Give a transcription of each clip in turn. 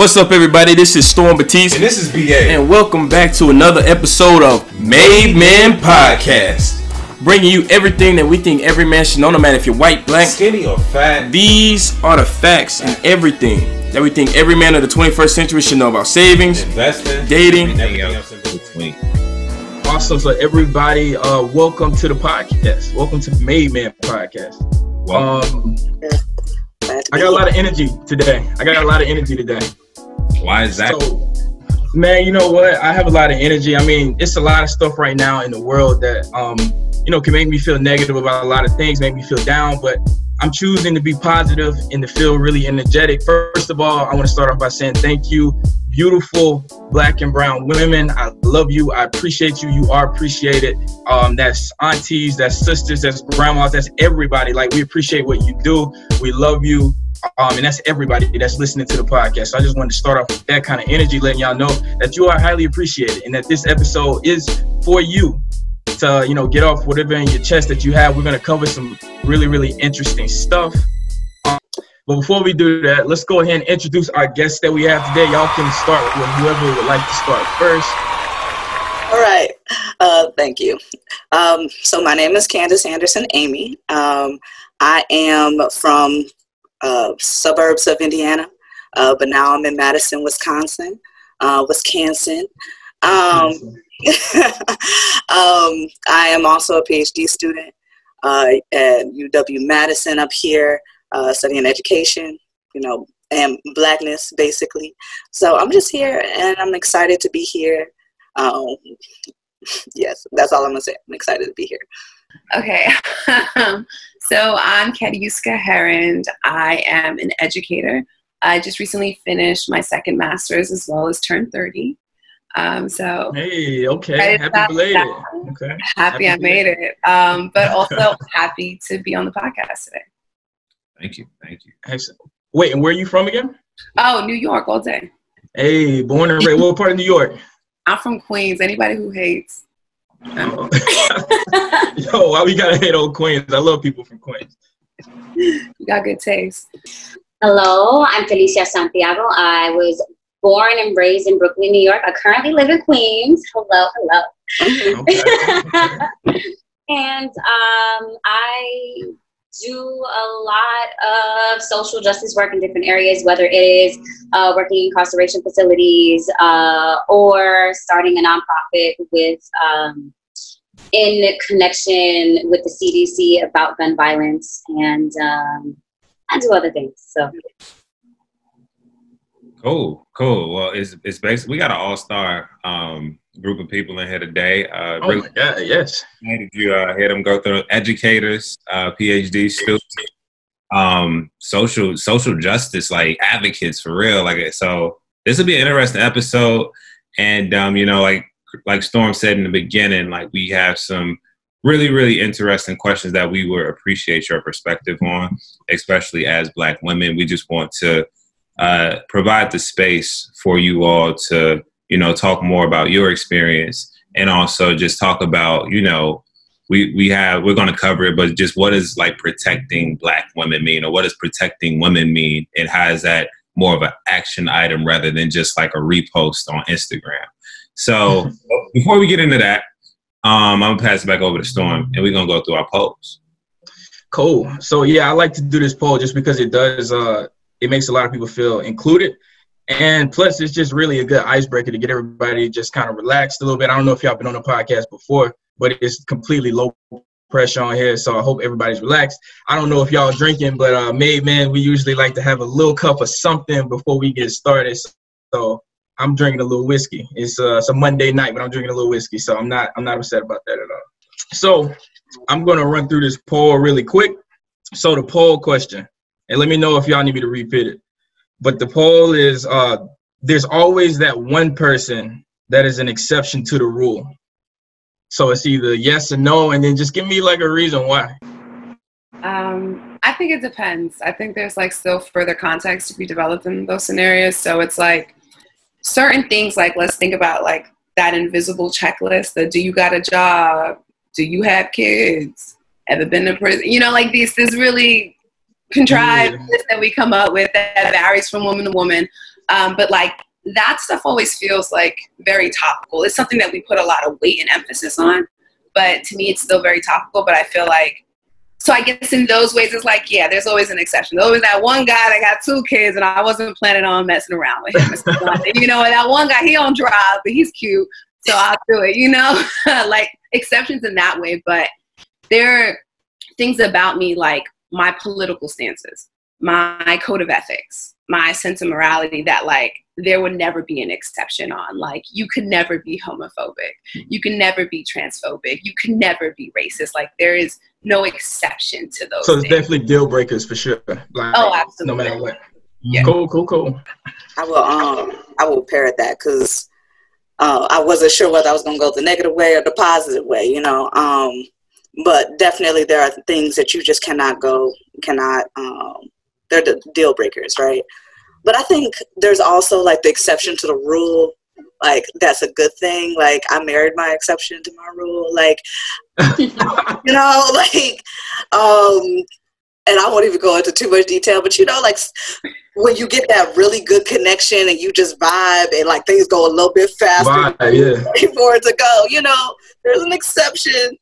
What's up, everybody? This is Storm Batiste. And this is BA. And welcome back to another episode of Made Men Podcast. Bringing you everything that we think every man should know, no matter if you're white, black, skinny, or fat. These are the facts and everything that we think every man of the 21st century should know about savings, investing, dating, everything else in between. Awesome. So, everybody, uh, welcome to the podcast. Welcome to the Made Man Podcast. Um, I got a lot of energy today. I got a lot of energy today. Why is that? So, man, you know what? I have a lot of energy. I mean, it's a lot of stuff right now in the world that um, you know, can make me feel negative about a lot of things, make me feel down, but I'm choosing to be positive and to feel really energetic. First of all, I want to start off by saying thank you, beautiful black and brown women. I love you. I appreciate you. You are appreciated. Um, that's aunties, that's sisters, that's grandmas, that's everybody. Like we appreciate what you do. We love you. Um, and that's everybody that's listening to the podcast. So I just wanted to start off with that kind of energy, letting y'all know that you are highly appreciated and that this episode is for you to, you know, get off whatever in your chest that you have. We're going to cover some really, really interesting stuff. But before we do that, let's go ahead and introduce our guests that we have today. Y'all can start with whoever would like to start first. All right. Uh, thank you. Um, so my name is Candace Anderson Amy. Um, I am from uh, suburbs of Indiana, uh, but now I'm in Madison, Wisconsin, uh, Wisconsin. Um, um, I am also a PhD student uh, at UW Madison up here, uh, studying education, you know, and blackness basically. So I'm just here and I'm excited to be here. Um, yes, that's all I'm gonna say. I'm excited to be here. Okay. so I'm Katiuska Herond. I am an educator. I just recently finished my second master's as well as turned 30. Um, so hey, okay, happy belated. Okay, happy, happy I made it. Um, but also happy to be on the podcast today. Thank you, thank you. Excellent. Wait, and where are you from again? Oh, New York all day. Hey, born and raised. what part of New York? I'm from Queens. Anybody who hates. Yo, why we gotta hate old Queens? I love people from Queens. You got good taste. Hello, I'm Felicia Santiago. I was born and raised in Brooklyn, New York. I currently live in Queens. Hello, hello. Okay. and um, I do a lot of social justice work in different areas, whether it is uh, working in incarceration facilities uh, or starting a nonprofit with um, in connection with the CDC about gun violence, and um, I do other things. So. Cool, cool. Well, it's it's basically we got an all star um, group of people in here today. Uh, oh really, my god, yes. You uh, hear them go through educators, uh, PhD students, um, social social justice like advocates for real. Like so, this will be an interesting episode. And um, you know, like like Storm said in the beginning, like we have some really really interesting questions that we would appreciate your perspective on, especially as Black women. We just want to uh, provide the space for you all to you know talk more about your experience and also just talk about you know we we have we're going to cover it but just what does like protecting black women mean or what does protecting women mean and how is that more of an action item rather than just like a repost on instagram? So before we get into that um, i'm gonna pass it back over to storm and we're gonna go through our polls. Cool. So yeah i like to do this poll just because it does uh it makes a lot of people feel included. And plus, it's just really a good icebreaker to get everybody just kind of relaxed a little bit. I don't know if y'all been on the podcast before, but it's completely low pressure on here. So I hope everybody's relaxed. I don't know if y'all drinking, but uh, made man, we usually like to have a little cup of something before we get started. So I'm drinking a little whiskey. It's uh, it's a Monday night, but I'm drinking a little whiskey, so I'm not I'm not upset about that at all. So I'm gonna run through this poll really quick. So the poll question: and let me know if y'all need me to repeat it. But the poll is uh, there's always that one person that is an exception to the rule. So it's either yes or no, and then just give me like a reason why. Um, I think it depends. I think there's like still further context to be developed in those scenarios. So it's like certain things like let's think about like that invisible checklist that do you got a job? Do you have kids? Ever been to prison? You know, like these this really contrived that we come up with that varies from woman to woman. Um, but like that stuff always feels like very topical. It's something that we put a lot of weight and emphasis on, but to me, it's still very topical. But I feel like so I guess in those ways, it's like, yeah, there's always an exception. There's always that one guy that got two kids, and I wasn't planning on messing around with him. you know, that one guy, he don't drive, but he's cute, so I'll do it. You know, like exceptions in that way. But there are things about me, like my political stances, my code of ethics, my sense of morality, that like there would never be an exception on. Like, you could never be homophobic. You can never be transphobic. You can never be racist. Like, there is no exception to those. So it's things. definitely deal breakers for sure. Like, oh, absolutely. No matter what. Yeah. Cool, cool, cool. I will um I will parrot that because uh, I wasn't sure whether I was gonna go the negative way or the positive way, you know. Um, but definitely there are things that you just cannot go, cannot. Um, they're the deal breakers, right? But I think there's also like the exception to the rule. Like that's a good thing. Like I married my exception to my rule. Like you know, like um and I won't even go into too much detail, but you know, like when you get that really good connection and you just vibe and like things go a little bit faster yeah. for it to go, you know, there's an exception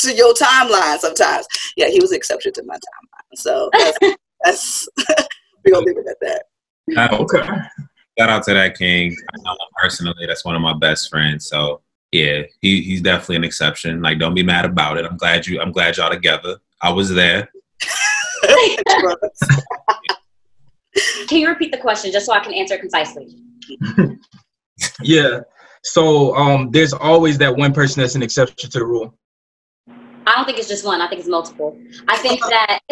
to your timeline sometimes. Yeah, he was an exception to my timeline. So that's, that's we're gonna leave it at that. Okay. Shout out to that king. I know him personally. That's one of my best friends. So yeah, he, he's definitely an exception. Like, don't be mad about it. I'm glad you. I'm glad y'all together. I was there. can you repeat the question just so I can answer concisely? yeah. So um, there's always that one person that's an exception to the rule. I don't think it's just one. I think it's multiple. I think that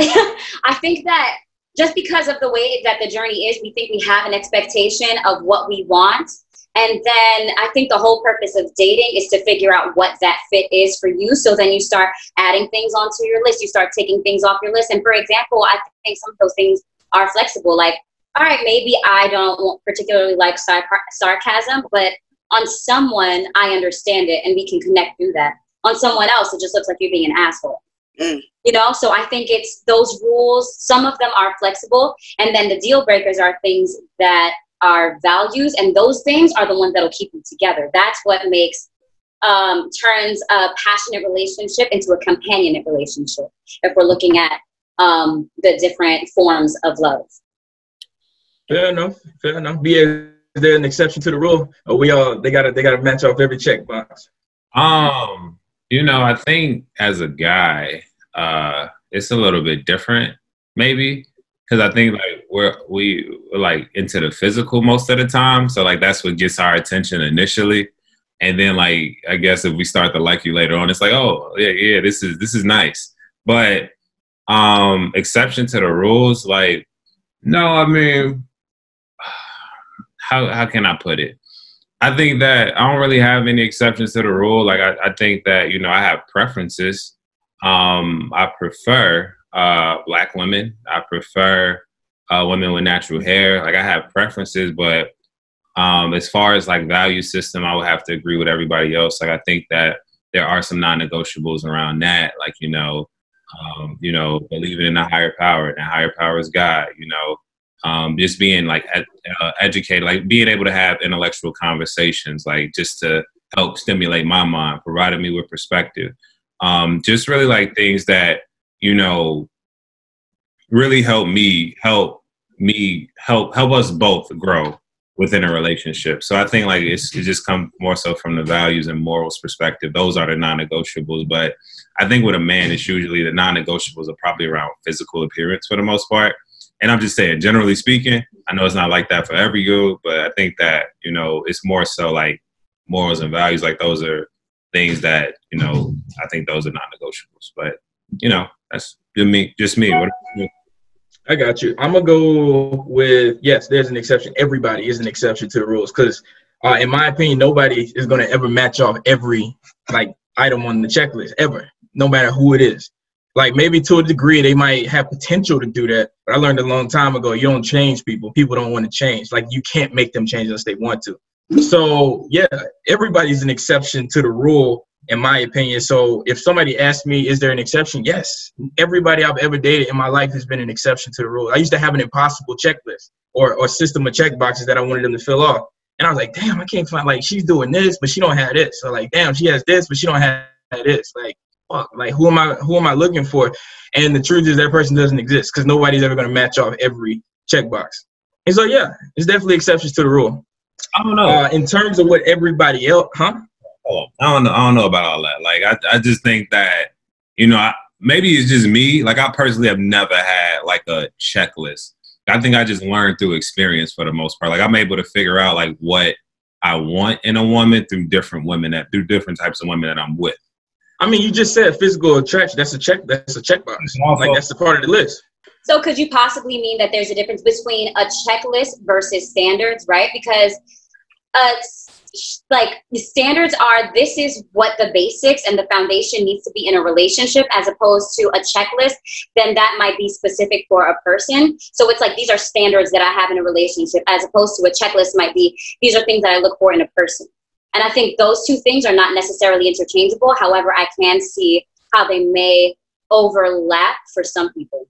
I think that just because of the way that the journey is, we think we have an expectation of what we want. And then I think the whole purpose of dating is to figure out what that fit is for you. So then you start adding things onto your list. You start taking things off your list. And for example, I think some of those things are flexible. Like, all right, maybe I don't particularly like sarcasm, but on someone, I understand it and we can connect through that. On someone else, it just looks like you're being an asshole. Mm. You know, so I think it's those rules, some of them are flexible, and then the deal breakers are things that are values, and those things are the ones that'll keep you together. That's what makes um, turns a passionate relationship into a companionate relationship. If we're looking at um, the different forms of love. Fair enough. Fair enough. Be is there an exception to the rule? Or we all they gotta they gotta match off every checkbox. Um, you know, I think as a guy, uh, it's a little bit different, maybe because I think like we're we like into the physical most of the time, so like that's what gets our attention initially, and then like I guess if we start to like you later on, it's like oh yeah yeah this is this is nice, but um exception to the rules like no I mean how how can I put it? I think that I don't really have any exceptions to the rule. Like I, I think that you know I have preferences um, I prefer uh, black women. I prefer uh, women with natural hair. Like I have preferences, but um, as far as like value system, I would have to agree with everybody else. Like I think that there are some non-negotiables around that. Like you know, um, you know, believing in a higher power, and a higher power is God. You know, um, just being like uh, educated, like being able to have intellectual conversations, like just to help stimulate my mind, provided me with perspective. Um, just really like things that, you know, really help me, help me, help help us both grow within a relationship. So I think like it's it just come more so from the values and morals perspective. Those are the non-negotiables. But I think with a man, it's usually the non-negotiables are probably around physical appearance for the most part. And I'm just saying, generally speaking, I know it's not like that for every girl, but I think that you know it's more so like morals and values. Like those are things that you know I think those are non-negotiables. But you know, that's just me. Just me. I got you. I'm gonna go with yes. There's an exception. Everybody is an exception to the rules because, uh, in my opinion, nobody is gonna ever match off every like item on the checklist ever, no matter who it is. Like maybe to a degree they might have potential to do that, but I learned a long time ago you don't change people. People don't want to change. Like you can't make them change unless they want to. So yeah, everybody's an exception to the rule, in my opinion. So if somebody asks me, is there an exception? Yes. Everybody I've ever dated in my life has been an exception to the rule. I used to have an impossible checklist or, or system of check boxes that I wanted them to fill off. And I was like, damn, I can't find like she's doing this, but she don't have this. So like, damn, she has this, but she don't have this. Like, fuck, like who am I who am I looking for? And the truth is that person doesn't exist because nobody's ever gonna match off every checkbox. And so yeah, it's definitely exceptions to the rule. I don't know. Uh, in terms of what everybody else, huh? Oh, I don't know. I don't know about all that. Like, I, I just think that, you know, I, maybe it's just me. Like, I personally have never had like a checklist. I think I just learned through experience for the most part. Like, I'm able to figure out like what I want in a woman through different women that through different types of women that I'm with. I mean, you just said physical attraction. That's a check. That's a checkbox. Like that's a part of the list. So could you possibly mean that there's a difference between a checklist versus standards, right? Because uh, like the standards are this is what the basics and the foundation needs to be in a relationship as opposed to a checklist then that might be specific for a person so it's like these are standards that i have in a relationship as opposed to a checklist might be these are things that i look for in a person and i think those two things are not necessarily interchangeable however i can see how they may overlap for some people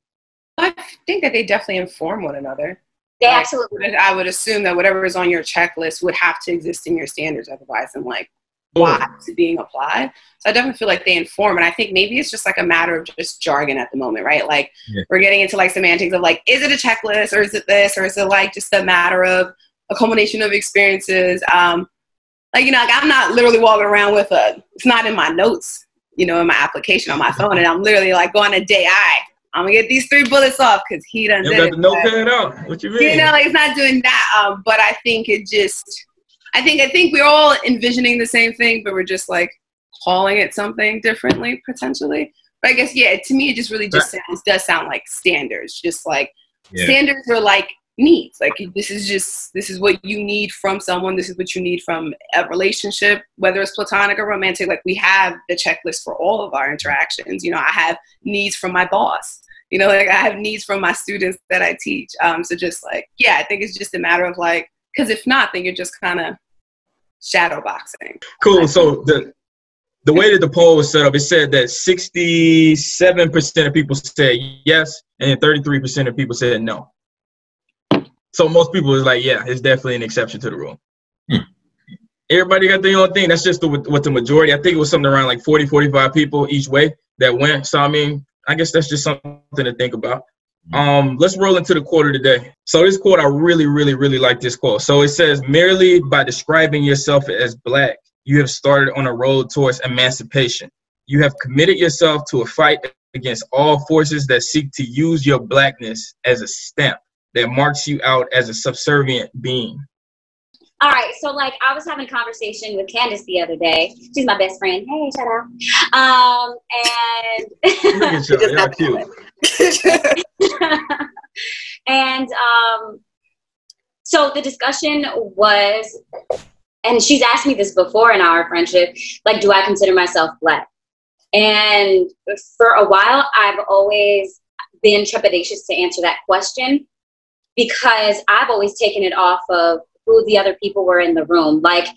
i think that they definitely inform one another they like, absolutely. I would assume that whatever is on your checklist would have to exist in your standards. Otherwise, I'm like, why is it being applied? So I definitely feel like they inform. And I think maybe it's just like a matter of just jargon at the moment, right? Like yeah. we're getting into like semantics of like, is it a checklist or is it this? Or is it like just a matter of a culmination of experiences? Um, like, you know, like I'm not literally walking around with a, it's not in my notes, you know, in my application on my phone. And I'm literally like going a day, I I'm gonna get these three bullets off because he done you got the notepad out. What you mean? You know, like it's not doing that. Um, but I think it just, I think I think we're all envisioning the same thing, but we're just like calling it something differently potentially. But I guess yeah, to me it just really just sounds does sound like standards. Just like yeah. standards are like needs. Like this is just this is what you need from someone. This is what you need from a relationship, whether it's platonic or romantic. Like we have the checklist for all of our interactions. You know, I have needs from my boss you know like i have needs from my students that i teach um so just like yeah i think it's just a matter of like because if not then you're just kind of shadow boxing cool so the the way that the poll was set up, it said that 67% of people said yes, and 33% of people said no. So most people is like, yeah, it's definitely an exception to the rule. Hmm. Everybody got their own thing. That's just the, what the majority. I think it was something around like 40, 45 people each way that went. So I mean, I guess that's just something to think about. Um, let's roll into the quote of the day. So this quote, I really, really, really like this quote. So it says, merely by describing yourself as black, you have started on a road towards emancipation. You have committed yourself to a fight against all forces that seek to use your blackness as a stamp that marks you out as a subservient being. All right, so like I was having a conversation with Candace the other day. She's my best friend. Hey, shout out. Um, and and um, so the discussion was, and she's asked me this before in our friendship, like, do I consider myself black? And for a while, I've always been trepidatious to answer that question because I've always taken it off of who the other people were in the room. Like,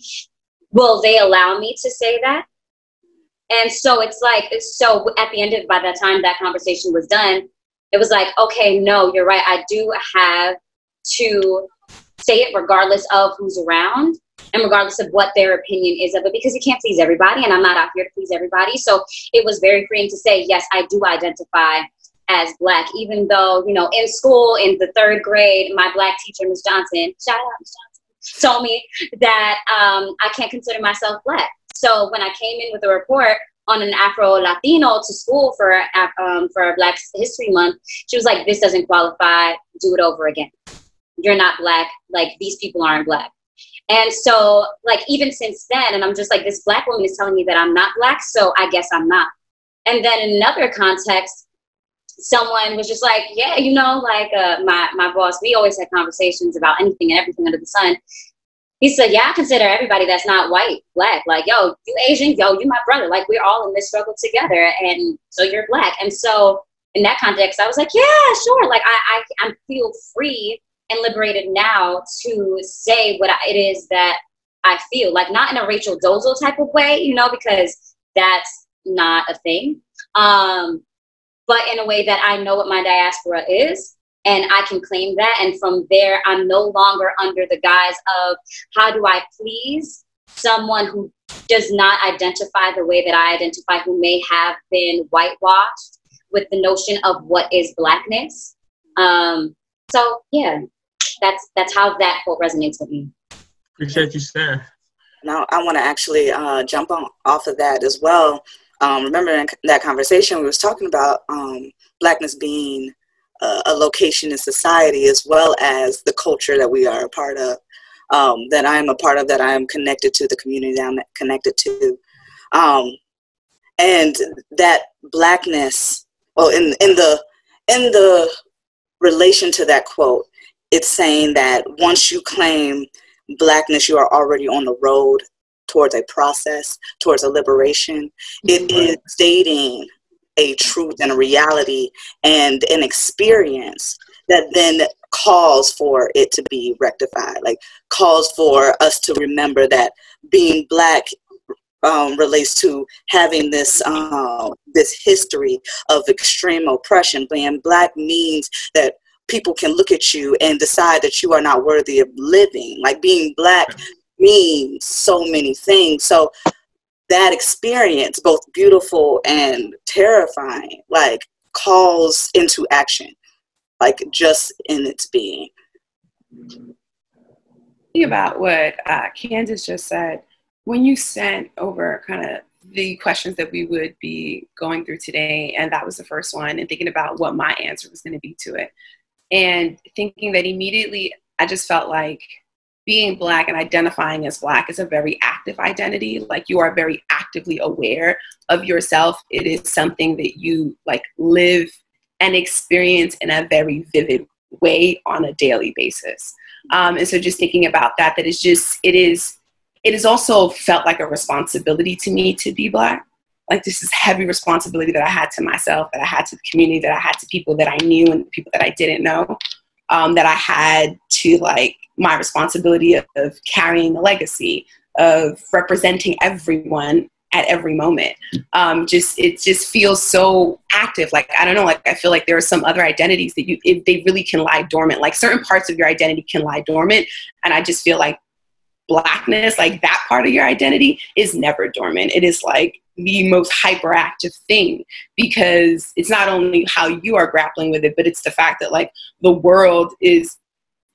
will they allow me to say that? And so it's like, so at the end of, by the time that conversation was done, it was like, okay, no, you're right. I do have to say it regardless of who's around and regardless of what their opinion is of it, because you can't please everybody, and I'm not out here to please everybody. So it was very freeing to say, yes, I do identify as black, even though, you know, in school in the third grade, my black teacher, Ms. Johnson, shout out Ms. Johnson, told me that um, I can't consider myself black. So when I came in with a report on an Afro Latino to school for um, for Black History Month, she was like, "This doesn't qualify. Do it over again. You're not black. Like these people aren't black." And so, like even since then, and I'm just like, this black woman is telling me that I'm not black, so I guess I'm not. And then in another context, someone was just like, yeah, you know, like uh, my my boss, we always had conversations about anything and everything under the sun. He said, yeah, I consider everybody that's not white black. Like, yo, you Asian, yo, you my brother. Like, we're all in this struggle together, and so you're black. And so in that context, I was like, yeah, sure. Like, I I, I feel free and liberated now to say what it is that I feel. Like, not in a Rachel Dolezal type of way, you know, because that's not a thing. Um, but in a way that I know what my diaspora is and I can claim that. And from there, I'm no longer under the guise of how do I please someone who does not identify the way that I identify, who may have been whitewashed with the notion of what is blackness. Um, so yeah, that's that's how that quote resonates with me. Appreciate you, Sam. Now I want to actually uh, jump on off of that as well. Um, remember in that conversation we was talking about um, blackness being a location in society as well as the culture that we are a part of. Um, that I am a part of, that I am connected to, the community that I'm connected to, um, and that blackness. Well, in in the in the relation to that quote, it's saying that once you claim blackness, you are already on the road towards a process, towards a liberation. It is stating a truth and a reality and an experience that then calls for it to be rectified, like calls for us to remember that being black um, relates to having this uh, this history of extreme oppression. Being black means that people can look at you and decide that you are not worthy of living. Like being black means so many things. So that experience, both beautiful and terrifying, like calls into action, like just in its being. Think about what uh, Candace just said. When you sent over kind of the questions that we would be going through today, and that was the first one, and thinking about what my answer was going to be to it and thinking that immediately I just felt like being black and identifying as black is a very active identity. Like you are very actively aware of yourself. It is something that you like live and experience in a very vivid way on a daily basis. Um, and so just thinking about that that is just it is it has also felt like a responsibility to me to be black. Like this is heavy responsibility that I had to myself, that I had to the community, that I had to people that I knew and people that I didn't know, um, that I had to like my responsibility of, carrying the legacy of representing everyone at every moment. Um, just it just feels so active. Like I don't know. Like I feel like there are some other identities that you it, they really can lie dormant. Like certain parts of your identity can lie dormant, and I just feel like blackness, like that part of your identity, is never dormant. It is like the most hyperactive thing because it's not only how you are grappling with it, but it's the fact that like the world is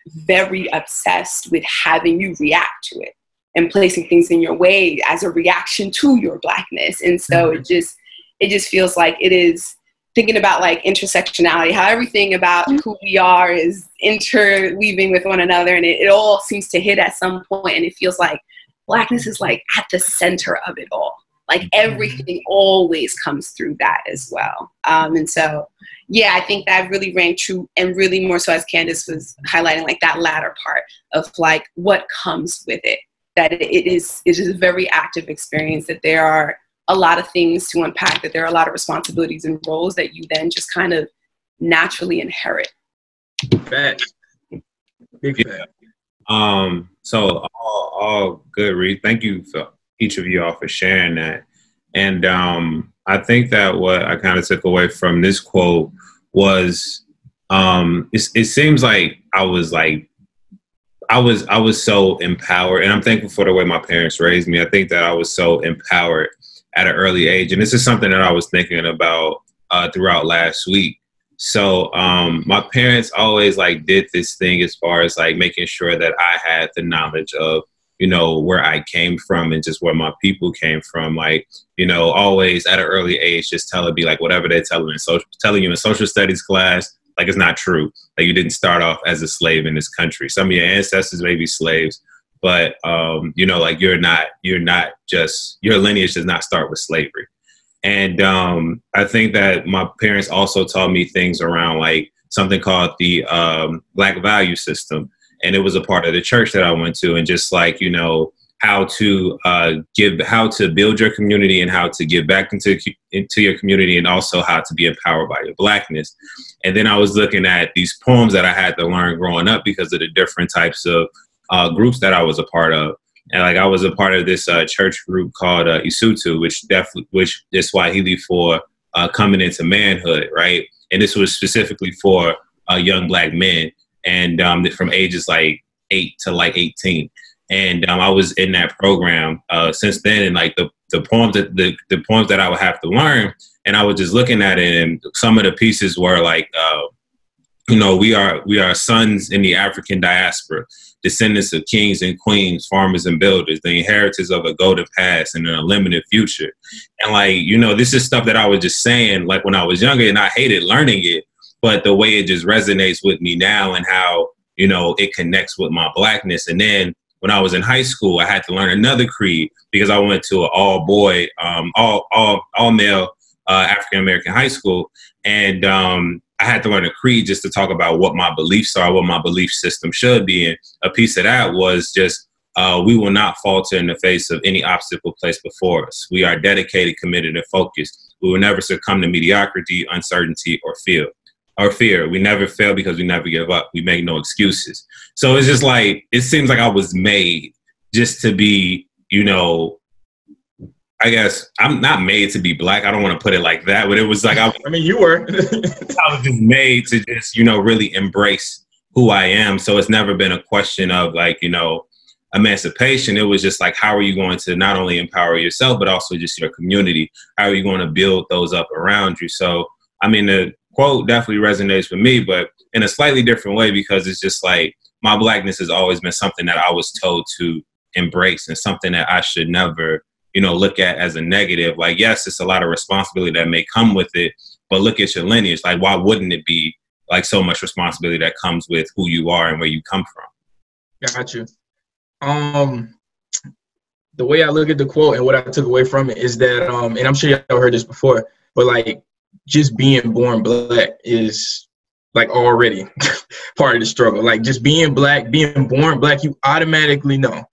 very obsessed with having you react to it and placing things in your way as a reaction to your blackness. And so mm-hmm. it just it just feels like it is thinking about like intersectionality, how everything about mm-hmm. who we are is interweaving with one another and it, it all seems to hit at some point and it feels like blackness is like at the center of it all like everything always comes through that as well. Um, and so, yeah, I think that really rang true and really more so as Candace was highlighting, like that latter part of like what comes with it. That it is it is a very active experience. That there are a lot of things to unpack. That there are a lot of responsibilities and roles that you then just kind of naturally inherit. Bad. Big bad. Um. So all, all good. Read. Thank you for each of you all for sharing that. And um, I think that what I kind of took away from this quote was um, it, it seems like I was like I was I was so empowered, and I'm thankful for the way my parents raised me. I think that I was so empowered at an early age, and this is something that I was thinking about uh, throughout last week. So um, my parents always like did this thing as far as like making sure that I had the knowledge of you know, where I came from and just where my people came from. Like, you know, always at an early age, just telling me like whatever they tell in social, telling you in social studies class, like it's not true. Like you didn't start off as a slave in this country. Some of your ancestors may be slaves, but um, you know, like you're not, you're not just your lineage does not start with slavery. And um, I think that my parents also taught me things around like something called the um, Black value system and it was a part of the church that I went to, and just like you know how to uh, give, how to build your community, and how to give back into into your community, and also how to be empowered by your blackness. And then I was looking at these poems that I had to learn growing up because of the different types of uh, groups that I was a part of. and like I was a part of this uh, church group called uh, Isutu, which definitely which is Swahili for uh, coming into manhood, right? And this was specifically for uh, young black men, and um, from ages like eight to like eighteen. And um, I was in that program uh, since then, and like the the poems that the, the poems that I would have to learn, and I was just looking at it, and some of the pieces were like, uh, you know, we are we are sons in the African diaspora descendants of kings and queens, farmers and builders, the inheritors of a golden past and an unlimited future. And like, you know, this is stuff that I was just saying like when I was younger and I hated learning it, but the way it just resonates with me now and how, you know, it connects with my blackness. And then when I was in high school, I had to learn another creed because I went to an all boy, um, all, all, all male uh, African American high school. And um, I had to learn a creed just to talk about what my beliefs are, what my belief system should be. And a piece of that was just uh, we will not falter in the face of any obstacle placed before us. We are dedicated, committed, and focused. We will never succumb to mediocrity, uncertainty, or fear. Or fear. We never fail because we never give up. We make no excuses. So it's just like it seems like I was made just to be, you know, I guess I'm not made to be black. I don't want to put it like that, but it was like I, I mean, you were. I was just made to just you know really embrace who I am. So it's never been a question of like you know emancipation. It was just like how are you going to not only empower yourself but also just your community? How are you going to build those up around you? So I mean, the quote definitely resonates with me, but in a slightly different way because it's just like my blackness has always been something that I was told to embrace and something that I should never you know, look at as a negative. Like, yes, it's a lot of responsibility that may come with it, but look at your lineage. Like, why wouldn't it be like so much responsibility that comes with who you are and where you come from? Got you. Um, the way I look at the quote and what I took away from it is that, um, and I'm sure y'all heard this before, but like just being born black is like already part of the struggle. Like just being black, being born black, you automatically know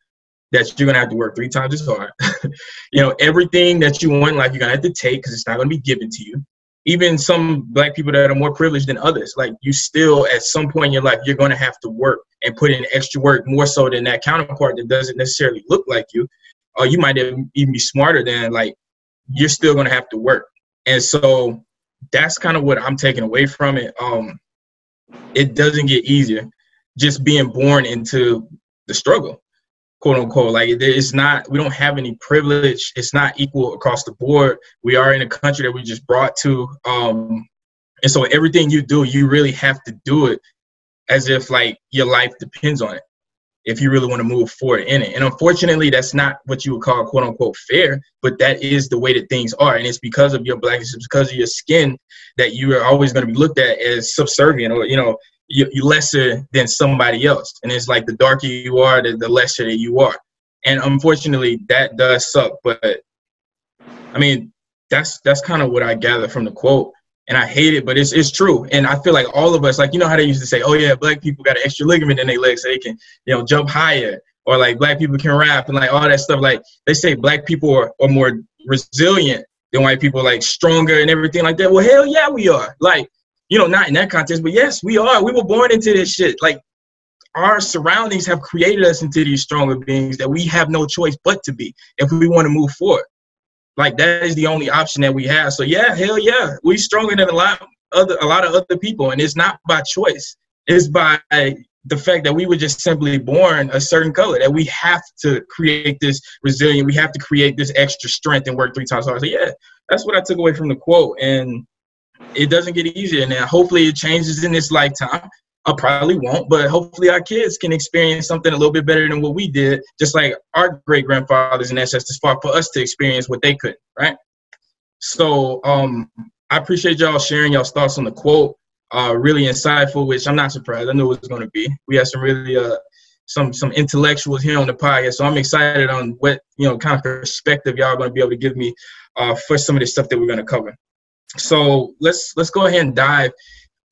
that you're gonna have to work three times as hard. you know, everything that you want, like you're gonna have to take because it's not gonna be given to you. Even some black people that are more privileged than others, like you still at some point in your life, you're gonna have to work and put in extra work more so than that counterpart that doesn't necessarily look like you. Or you might even be smarter than like you're still gonna have to work. And so that's kind of what I'm taking away from it. Um, it doesn't get easier just being born into the struggle quote unquote. Like it's not, we don't have any privilege. It's not equal across the board. We are in a country that we just brought to. Um, and so everything you do, you really have to do it as if like your life depends on it. If you really want to move forward in it. And unfortunately, that's not what you would call quote unquote fair, but that is the way that things are. And it's because of your blackness, it's because of your skin that you are always going to be looked at as subservient or, you know, you, you lesser than somebody else. And it's like the darker you are, the, the lesser that you are. And unfortunately, that does suck. But I mean, that's that's kind of what I gather from the quote. And I hate it, but it's it's true. And I feel like all of us, like you know how they used to say, "Oh yeah, black people got an extra ligament in their legs, so they can you know jump higher," or like black people can rap and like all that stuff. Like they say, black people are, are more resilient than white people, like stronger and everything like that. Well, hell yeah, we are. Like you know, not in that context, but yes, we are. We were born into this shit. Like our surroundings have created us into these stronger beings that we have no choice but to be if we want to move forward. Like that is the only option that we have. So yeah, hell yeah, we stronger than a lot other a lot of other people, and it's not by choice. It's by the fact that we were just simply born a certain color. That we have to create this resilient. We have to create this extra strength and work three times harder. So yeah, that's what I took away from the quote. And it doesn't get easier And Hopefully, it changes in this lifetime. I probably won't, but hopefully our kids can experience something a little bit better than what we did, just like our great grandfathers and ancestors fought for us to experience what they couldn't, right? So um, I appreciate y'all sharing y'all's thoughts on the quote. Uh, really insightful, which I'm not surprised. I knew it was going to be. We had some really uh, some some intellectuals here on the podcast, so I'm excited on what you know kind of perspective y'all are going to be able to give me uh, for some of the stuff that we're going to cover. So let's let's go ahead and dive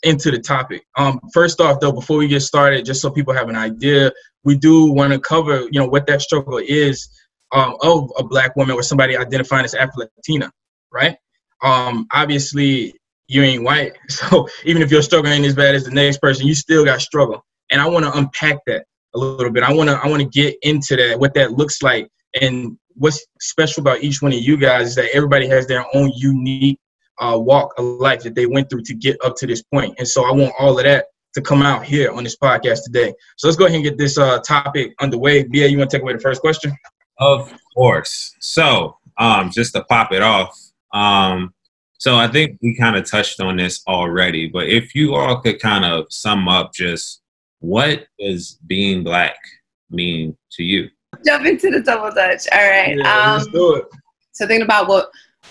into the topic. Um, first off, though, before we get started, just so people have an idea, we do want to cover, you know, what that struggle is um, of a black woman or somebody identifying as Afro-Latina, right? Um, obviously, you ain't white, so even if you're struggling as bad as the next person, you still got struggle. And I want to unpack that a little bit. I wanna I wanna get into that, what that looks like, and what's special about each one of you guys is that everybody has their own unique uh, walk of life that they went through to get up to this point. And so I want all of that to come out here on this podcast today. So let's go ahead and get this uh, topic underway. Bia, you want to take away the first question? Of course. So um, just to pop it off, um, so I think we kind of touched on this already, but if you all could kind of sum up just what does being black mean to you? Jump into the double dutch. All right. Yeah, um, let's do it. So thinking about what,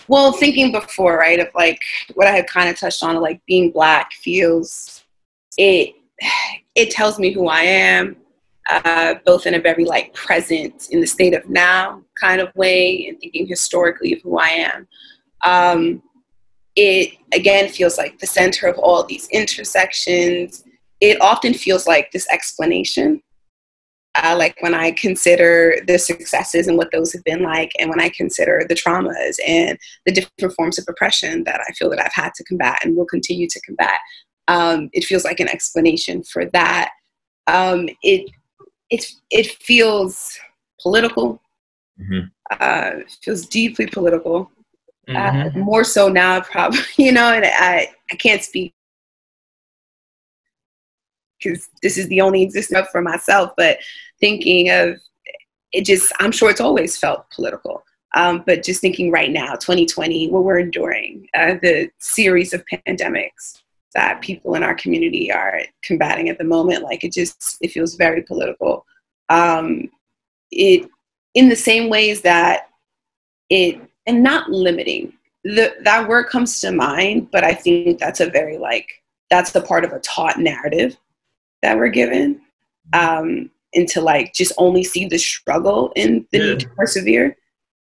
well, thinking before, right, of like what I had kind of touched on, like being black feels, it, it tells me who I am, uh, both in a very like present in the state of now kind of way and thinking historically of who I am. Um, it again feels like the center of all these intersections. It often feels like this explanation. Uh, like when I consider the successes and what those have been like, and when I consider the traumas and the different forms of oppression that I feel that I've had to combat and will continue to combat, um, it feels like an explanation for that. Um, it it it feels political. Mm-hmm. Uh, feels deeply political. Mm-hmm. Uh, more so now, probably, you know, and I, I can't speak because this is the only existence for myself, but thinking of it just, I'm sure it's always felt political. Um, but just thinking right now, 2020, what we're enduring, uh, the series of pandemics that people in our community are combating at the moment, like it just, it feels very political. Um, it, in the same ways that it and not limiting. The, that word comes to mind, but I think that's a very like that's the part of a taught narrative that we're given, um, and to like just only see the struggle in the yeah. need to persevere,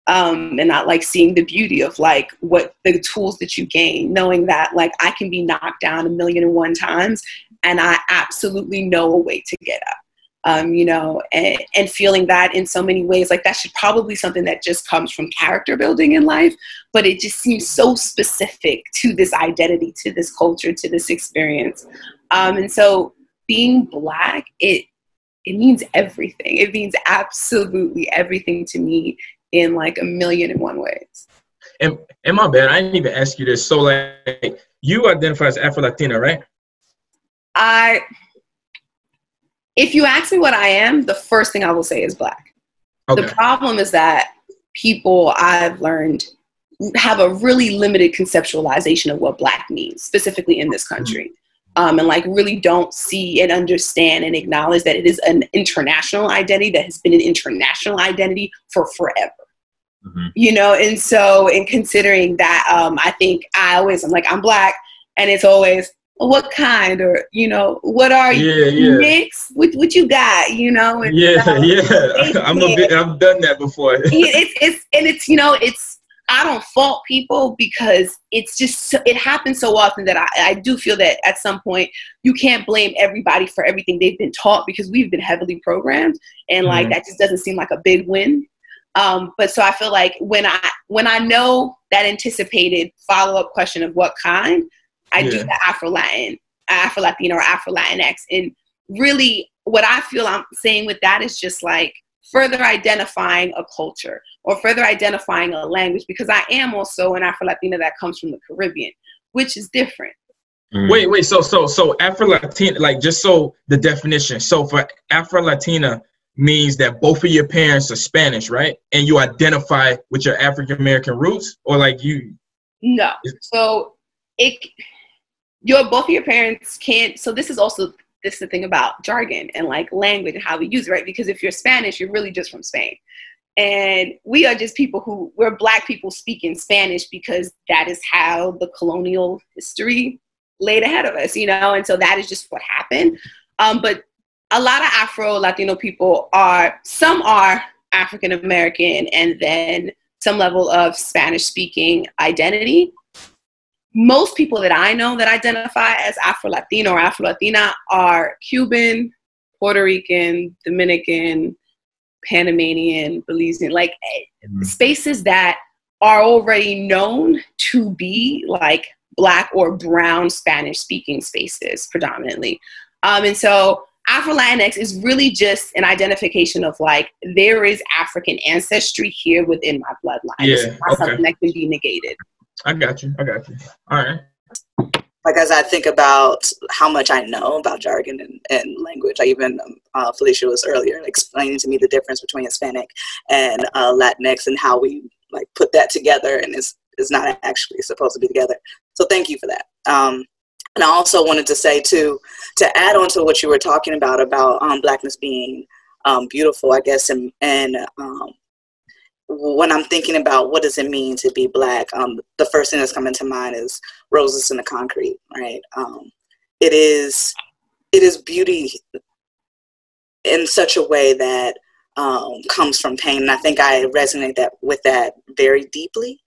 um, and not like seeing the beauty of like what the tools that you gain, knowing that like I can be knocked down a million and one times, and I absolutely know a way to get up um, you know, and, and, feeling that in so many ways. Like that should probably something that just comes from character building in life, but it just seems so specific to this identity, to this culture, to this experience. Um, and so being black, it it means everything. It means absolutely everything to me in like a million and one ways. And, and my bad, I didn't even ask you this. So like you identify as Afro Latina, right? I if you ask me what I am, the first thing I will say is black. Okay. The problem is that people I've learned have a really limited conceptualization of what black means, specifically in this mm-hmm. country. Um, and like really don't see and understand and acknowledge that it is an international identity that has been an international identity for forever. Mm-hmm. You know, and so in considering that, um, I think I always I'm like I'm black, and it's always what kind or you know what are you yeah, yeah. mix what, what you got you know and, yeah yeah i'm a bit i've done that before it's it's and it's you know it's i don't fault people because it's just it happens so often that I, I do feel that at some point you can't blame everybody for everything they've been taught because we've been heavily programmed and like mm-hmm. that just doesn't seem like a big win um, but so i feel like when i when i know that anticipated follow-up question of what kind I yeah. do the Afro Latin, Afro Latino, or Afro Latinx. And really, what I feel I'm saying with that is just like further identifying a culture or further identifying a language because I am also an Afro Latina that comes from the Caribbean, which is different. Mm. Wait, wait. So, so, so Afro Latina, like just so the definition. So, for Afro Latina means that both of your parents are Spanish, right? And you identify with your African American roots, or like you? No. So it your both of your parents can't so this is also this is the thing about jargon and like language and how we use it right because if you're spanish you're really just from spain and we are just people who we're black people speaking spanish because that is how the colonial history laid ahead of us you know? And so that is just what happened. Um, but a lot of afro latino people are some are african american and then some level of spanish speaking identity. Most people that I know that identify as Afro Latino or Afro Latina are Cuban, Puerto Rican, Dominican, Panamanian, Belizean, like mm-hmm. spaces that are already known to be like black or brown Spanish speaking spaces predominantly. Um, and so Afro Latinx is really just an identification of like there is African ancestry here within my bloodline. Yeah, it's not okay. something that can be negated. I got you. I got you. All right. Like as I think about how much I know about jargon and, and language, I even um, uh, Felicia was earlier explaining to me the difference between Hispanic and uh, Latinx and how we like put that together and it's is not actually supposed to be together. So thank you for that. Um, and I also wanted to say too, to add on to what you were talking about about um, blackness being um, beautiful, I guess, and and um, when I'm thinking about what does it mean to be black, um, the first thing that's coming to mind is roses in the concrete, right? Um, it is it is beauty in such a way that um, comes from pain, and I think I resonate that with that very deeply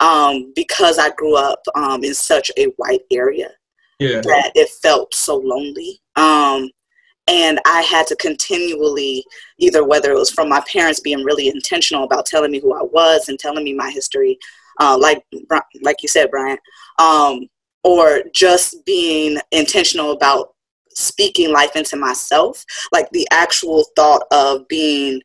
um, because I grew up um, in such a white area Yeah. that it felt so lonely. Um, and I had to continually, either whether it was from my parents being really intentional about telling me who I was and telling me my history, uh, like like you said, Brian, um, or just being intentional about speaking life into myself, like the actual thought of being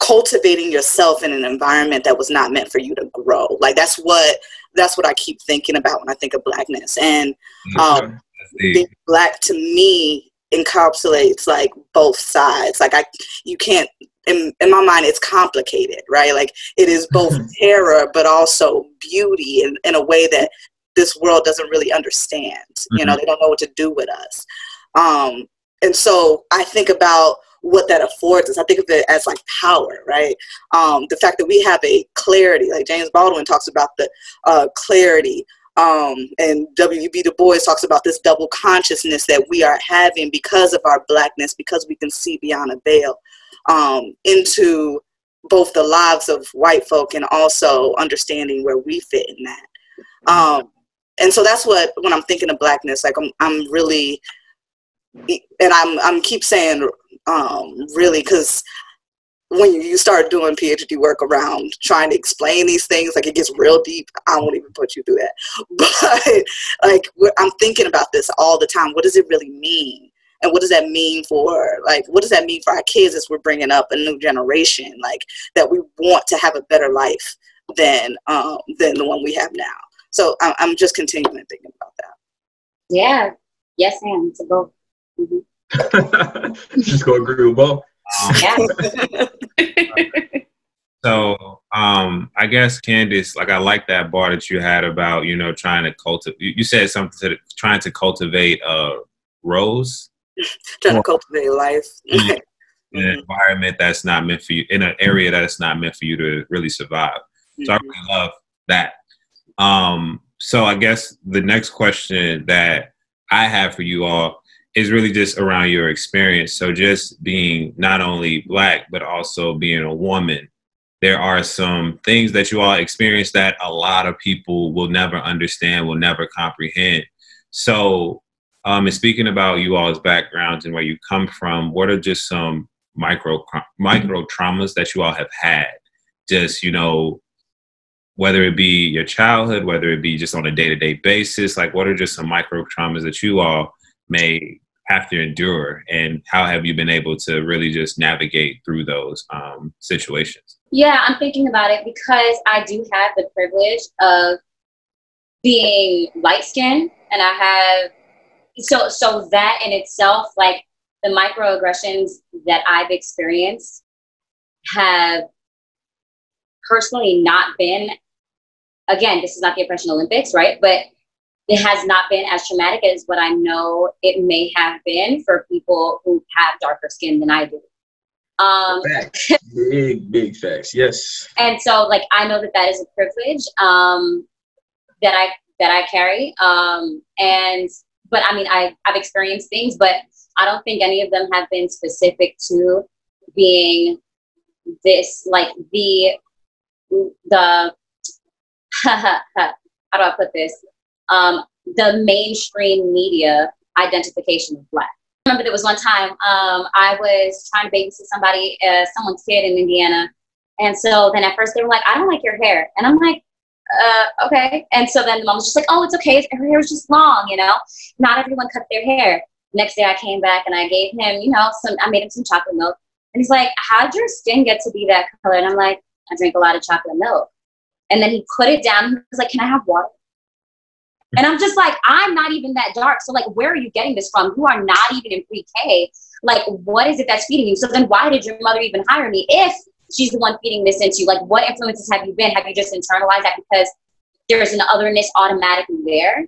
cultivating yourself in an environment that was not meant for you to grow. Like that's what that's what I keep thinking about when I think of blackness. And um, being black to me encapsulates like both sides. Like I, you can't. In, in my mind, it's complicated, right? Like it is both terror, but also beauty in, in a way that this world doesn't really understand. You know, they don't know what to do with us. Um, and so I think about what that affords us. I think of it as like power, right? Um, the fact that we have a clarity, like James Baldwin talks about the uh, clarity, um, and W.B. Du Bois talks about this double consciousness that we are having because of our blackness, because we can see beyond a veil um, into both the lives of white folk and also understanding where we fit in that. Um, and so that's what when I'm thinking of blackness, like I'm, I'm really, and I'm, I'm keep saying um, really because when you start doing PhD work around trying to explain these things, like it gets real deep. I won't even put you through that. But like I'm thinking about this all the time. What does it really mean? And what does that mean for like what does that mean for our kids as we're bringing up a new generation? Like that we want to have a better life than um, than the one we have now. So I'm, I'm just continuing thinking about that. Yeah. Yes, ma'am. It's a both. Mm-hmm. just go agree with both. Um, Yeah. So um, I guess Candice, like I like that bar that you had about you know trying to cultivate. You said something to trying to cultivate a rose Trying to cultivate life. in an environment that's not meant for you, in an area that's not meant for you to really survive. So I really love that. Um, so I guess the next question that I have for you all is really just around your experience. So just being not only black but also being a woman, there are some things that you all experience that a lot of people will never understand, will never comprehend. So, um, and speaking about you all's backgrounds and where you come from, what are just some micro micro traumas that you all have had? Just you know, whether it be your childhood, whether it be just on a day to day basis, like what are just some micro traumas that you all may have to endure, and how have you been able to really just navigate through those um, situations? Yeah, I'm thinking about it because I do have the privilege of being light skinned and I have so so that in itself, like the microaggressions that I've experienced have personally not been again, this is not the oppression Olympics, right? But it has not been as traumatic as what I know it may have been for people who have darker skin than I do. Um, Facts. big, big facts. Yes. and so like i know that that is a privilege um that i that i carry um and but i mean i i've experienced things but i don't think any of them have been specific to being this like the the how do i put this um the mainstream media identification of black I remember there was one time um, I was trying to babysit somebody, uh, someone's kid in Indiana, and so then at first they were like, "I don't like your hair," and I'm like, uh, "Okay." And so then the mom was just like, "Oh, it's okay. Her hair is just long, you know. Not everyone cut their hair." Next day I came back and I gave him, you know, some I made him some chocolate milk. And he's like, How'd your skin get to be that color? And I'm like, I drink a lot of chocolate milk. And then he put it down. He was like, Can I have water? And I'm just like, I'm not even that dark. So, like, where are you getting this from? You are not even in pre K. Like, what is it that's feeding you? So, then why did your mother even hire me if she's the one feeding this into you? Like, what influences have you been? Have you just internalized that because there's an otherness automatically there?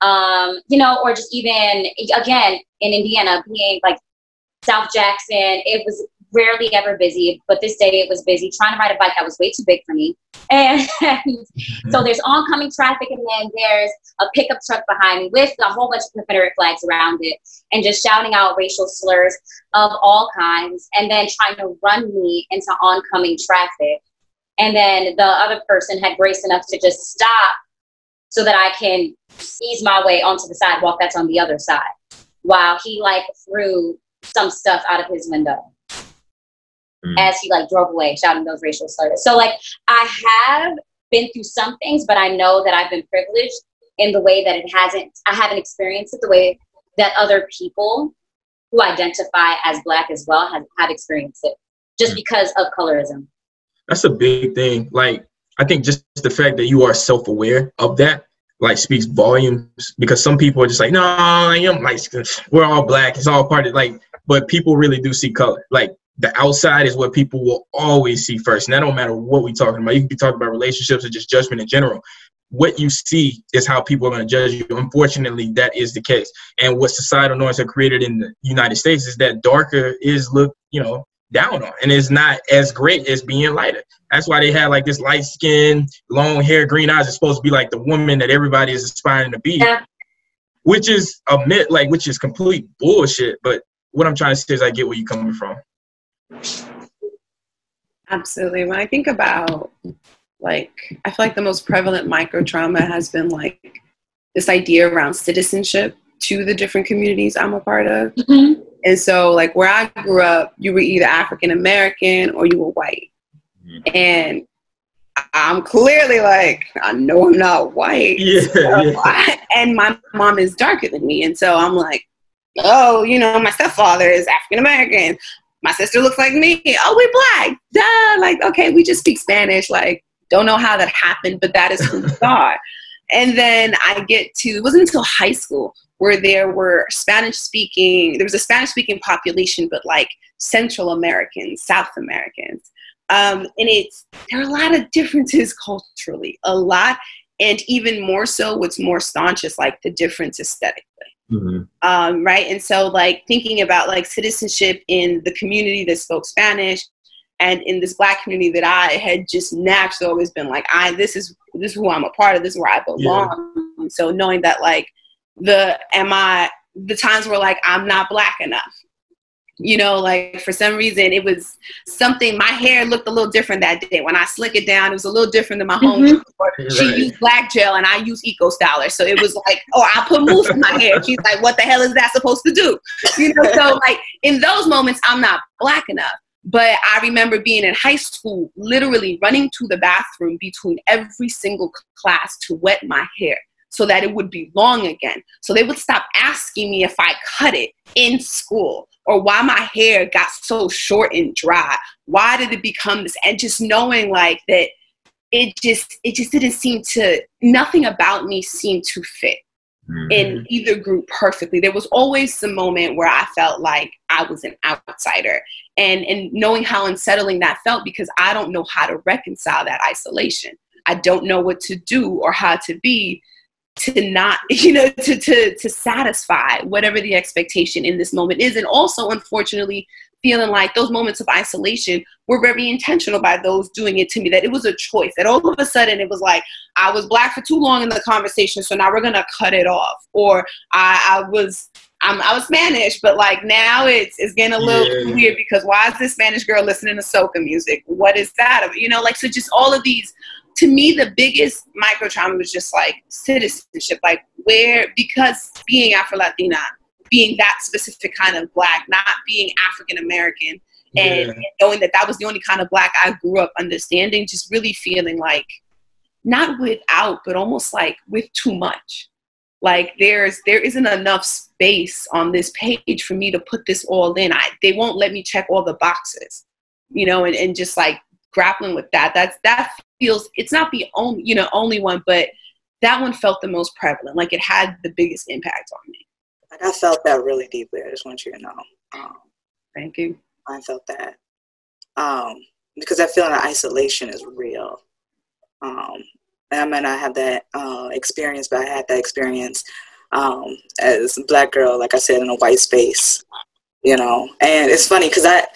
Um, you know, or just even, again, in Indiana, being like South Jackson, it was rarely ever busy, but this day it was busy trying to ride a bike that was way too big for me. And so there's oncoming traffic, and then there's a pickup truck behind me with a whole bunch of Confederate flags around it, and just shouting out racial slurs of all kinds, and then trying to run me into oncoming traffic. And then the other person had grace enough to just stop so that I can ease my way onto the sidewalk that's on the other side while he like threw some stuff out of his window mm. as he like drove away shouting those racial slurs. So like I have been through some things, but I know that I've been privileged in the way that it hasn't I haven't experienced it the way that other people who identify as black as well have, have experienced it just mm. because of colorism. That's a big thing. Like I think just the fact that you are self aware of that like speaks volumes because some people are just like, no, I am like we're all black. It's all part of like, but people really do see color. Like the outside is what people will always see first. And that don't matter what we're talking about. You can be talking about relationships or just judgment in general. What you see is how people are going to judge you. Unfortunately, that is the case. And what societal norms have created in the United States is that darker is looked, you know, down on and it's not as great as being lighter. That's why they had like this light skin, long hair, green eyes. It's supposed to be like the woman that everybody is aspiring to be. Yeah. Which is a myth, like which is complete bullshit. But what I'm trying to say is I get where you're coming from. Absolutely. When I think about like I feel like the most prevalent micro trauma has been like this idea around citizenship to the different communities I'm a part of. Mm-hmm. And so like where I grew up, you were either African American or you were white. Mm-hmm. And I'm clearly like, I know I'm not white. Yeah, so yeah. and my mom is darker than me. And so I'm like, oh, you know, my stepfather is African American my sister looks like me. Oh, we black. Duh. Like, okay, we just speak Spanish. Like, don't know how that happened, but that is who we are. And then I get to, it wasn't until high school where there were Spanish speaking, there was a Spanish speaking population, but like Central Americans, South Americans. Um, and it's, there are a lot of differences culturally, a lot. And even more so, what's more staunch is like the difference aesthetically. Mm-hmm. Um, right. And so, like, thinking about like citizenship in the community that spoke Spanish and in this black community that I had just naturally always been like, I, this is, this is who I'm a part of, this is where I belong. Yeah. So, knowing that, like, the, am I, the times where like, I'm not black enough, you know like for some reason it was something my hair looked a little different that day. When i slick it down it was a little different than my home mm-hmm. she right. used black gel and i use eco styler. So it was like oh i put mousse in my hair. She's like what the hell is that supposed to do? You know so like in those moments i'm not black enough. But I remember being in high school, literally running to the bathroom between every single class to wet my hair so that it would be long again. So they would stop asking me if I cut it in school or why my hair got so short and dry. Why did it become this? And just knowing like that it just it just didn't seem to nothing about me seemed to fit mm-hmm. in either group perfectly. There was always some moment where I felt like I was an outsider. And and knowing how unsettling that felt because I don't know how to reconcile that isolation. I don't know what to do or how to be to not you know to to to satisfy whatever the expectation in this moment is and also unfortunately feeling like those moments of isolation were very intentional by those doing it to me that it was a choice that all of a sudden it was like i was black for too long in the conversation so now we're gonna cut it off or i, I was I'm, I was Spanish, but like now it's it's getting a little yeah. weird because why is this Spanish girl listening to soca music? What is that? You know, like so just all of these to me, the biggest micro trauma was just like citizenship, like where, because being Afro Latina, being that specific kind of black, not being African American, and, yeah. and knowing that that was the only kind of black I grew up understanding, just really feeling like not without, but almost like with too much. like there's there isn't enough space on this page for me to put this all in i they won't let me check all the boxes you know and, and just like grappling with that that's that feels it's not the only you know only one but that one felt the most prevalent like it had the biggest impact on me. Like i felt that really deeply i just want you to know um, thank you. I felt that um, because that feeling of isolation is real. Um, I may not have that uh, experience, but I had that experience um, as a black girl, like I said, in a white space, you know. And it's funny because I,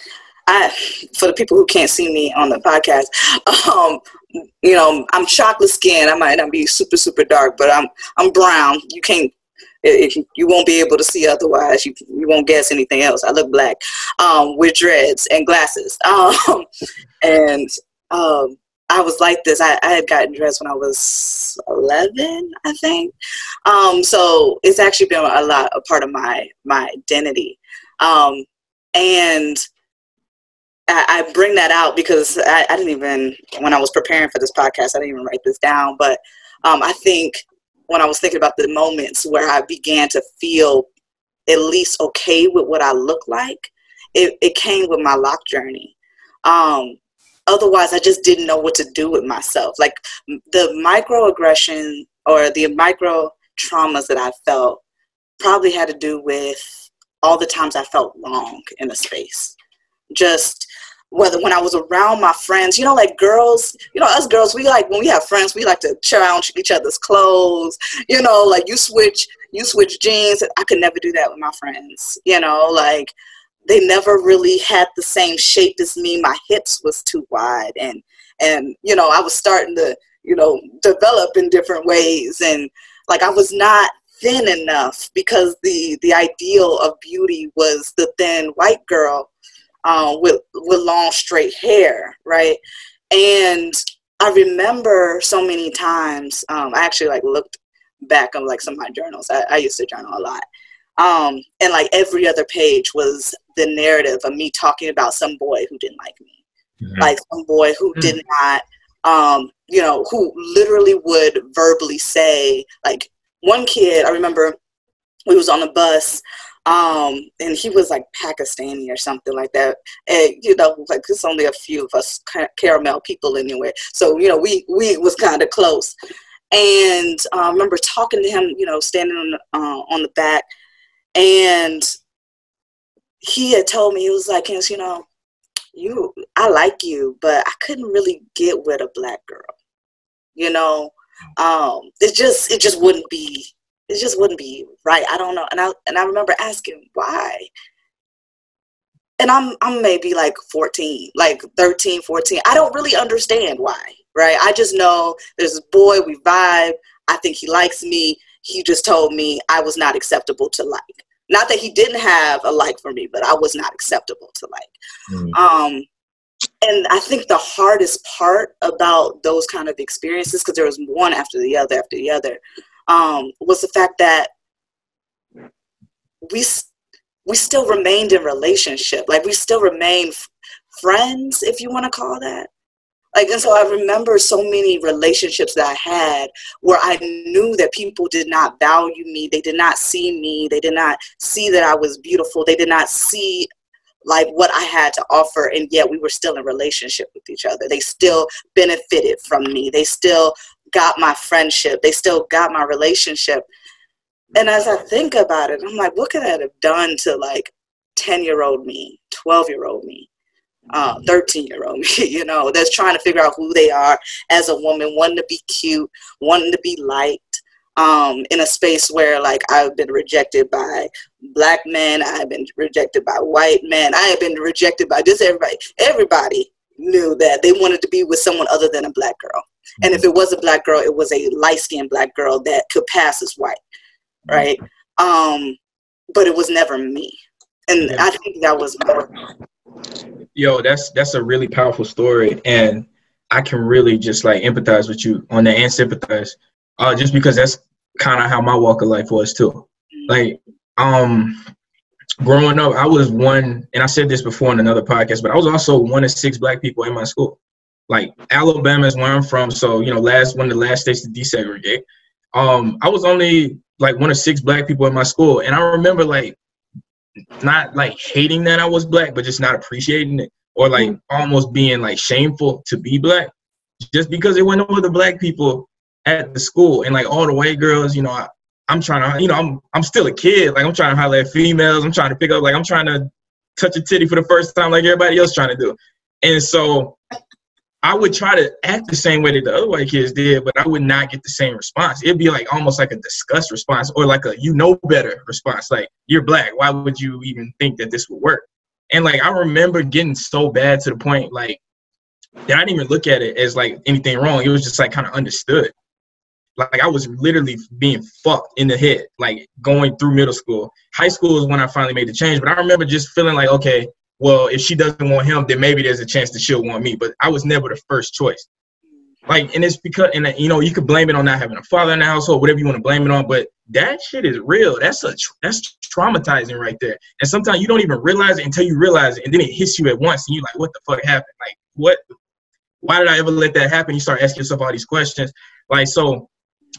I, for the people who can't see me on the podcast, um, you know, I'm chocolate skin. I might not be super super dark, but I'm I'm brown. You can't. If you won't be able to see otherwise, you, you won't guess anything else. I look black, um, with dreads and glasses, um, and um, I was like this. I, I had gotten dressed when I was 11, I think. Um, so it's actually been a lot a part of my my identity. Um, and I, bring that out because I, I, didn't even when I was preparing for this podcast, I didn't even write this down. But um, I think when I was thinking about the moments where I began to feel at least okay with what I look like, it, it came with my lock journey. Um, otherwise i just didn't know what to do with myself like the microaggression or the micro traumas that i felt probably had to do with all the times i felt wrong in a space just whether when I was around my friends, you know, like girls, you know, us girls, we like when we have friends, we like to challenge each other's clothes. You know, like you switch, you switch jeans. I could never do that with my friends. You know, like they never really had the same shape as me. My hips was too wide, and and you know I was starting to you know develop in different ways, and like I was not thin enough because the the ideal of beauty was the thin white girl uh, with with long straight hair, right? And I remember so many times. Um, I actually like looked back on like some of my journals. I, I used to journal a lot, um, and like every other page was the narrative of me talking about some boy who didn't like me, mm-hmm. like some boy who mm-hmm. did not, um, you know, who literally would verbally say, like one kid, I remember we was on the bus um and he was like pakistani or something like that. And you know like there's only a few of us caramel people anyway. So you know we we was kind of close. And uh, i remember talking to him you know standing on the, uh, on the back. And he had told me he was like, you know, you I like you, but I couldn't really get with a black girl. You know, um, it just it just wouldn't be it just wouldn't be right. I don't know. And I and I remember asking why. And I'm I'm maybe like 14, like 13, 14. I don't really understand why, right? I just know there's this boy, we vibe. I think he likes me. He just told me I was not acceptable to like. Not that he didn't have a like for me, but I was not acceptable to like. Mm. Um, and I think the hardest part about those kind of experiences, because there was one after the other after the other, um, was the fact that we we still remained in relationship, like we still remained friends, if you want to call that. Like, and so I remember so many relationships that I had where I knew that people did not value me. They did not see me. They did not see that I was beautiful. They did not see like what I had to offer. And yet we were still in relationship with each other. They still benefited from me. They still got my friendship. They still got my relationship. And as I think about it, I'm like, what could that have done to like 10 year old me, 12 year old me? uh, 13 year old me, you know, that's trying to figure out who they are as a woman, wanting to be cute, wanting to be liked, um, in a space where like I've been rejected by black men, I've been rejected by white men, I have been rejected by just everybody. Everybody knew that they wanted to be with someone other than a black girl. And if it was a black girl, it was a light skinned black girl that could pass as white. Right. Um, but it was never me. And I think that was more yo, that's that's a really powerful story, and I can really just like empathize with you on that and sympathize, uh, just because that's kind of how my walk of life was too. Like, um, growing up, I was one, and I said this before in another podcast, but I was also one of six black people in my school. Like Alabama is where I'm from, so you know, last one of the last states to desegregate. Um, I was only like one of six black people in my school, and I remember like not like hating that I was black, but just not appreciating it, or like mm. almost being like shameful to be black, just because there were no other black people at the school, and like all the white girls, you know, I, I'm trying to, you know, I'm I'm still a kid, like I'm trying to holler at females, I'm trying to pick up, like I'm trying to touch a titty for the first time, like everybody else trying to do, and so I would try to act the same way that the other white kids did, but I would not get the same response. It'd be like almost like a disgust response or like a you know better response. Like, you're black. Why would you even think that this would work? And like I remember getting so bad to the point like that I didn't even look at it as like anything wrong. It was just like kind of understood. Like I was literally being fucked in the head, like going through middle school. High school is when I finally made the change. But I remember just feeling like, okay, well, if she doesn't want him, then maybe there's a chance that she'll want me. But I was never the first choice. Like, and it's because, and you know, you could blame it on not having a father in the household, whatever you want to blame it on. But that shit is real. That's a that's traumatizing right there. And sometimes you don't even realize it until you realize it, and then it hits you at once, and you're like, "What the fuck happened? Like, what? Why did I ever let that happen?" You start asking yourself all these questions. Like, so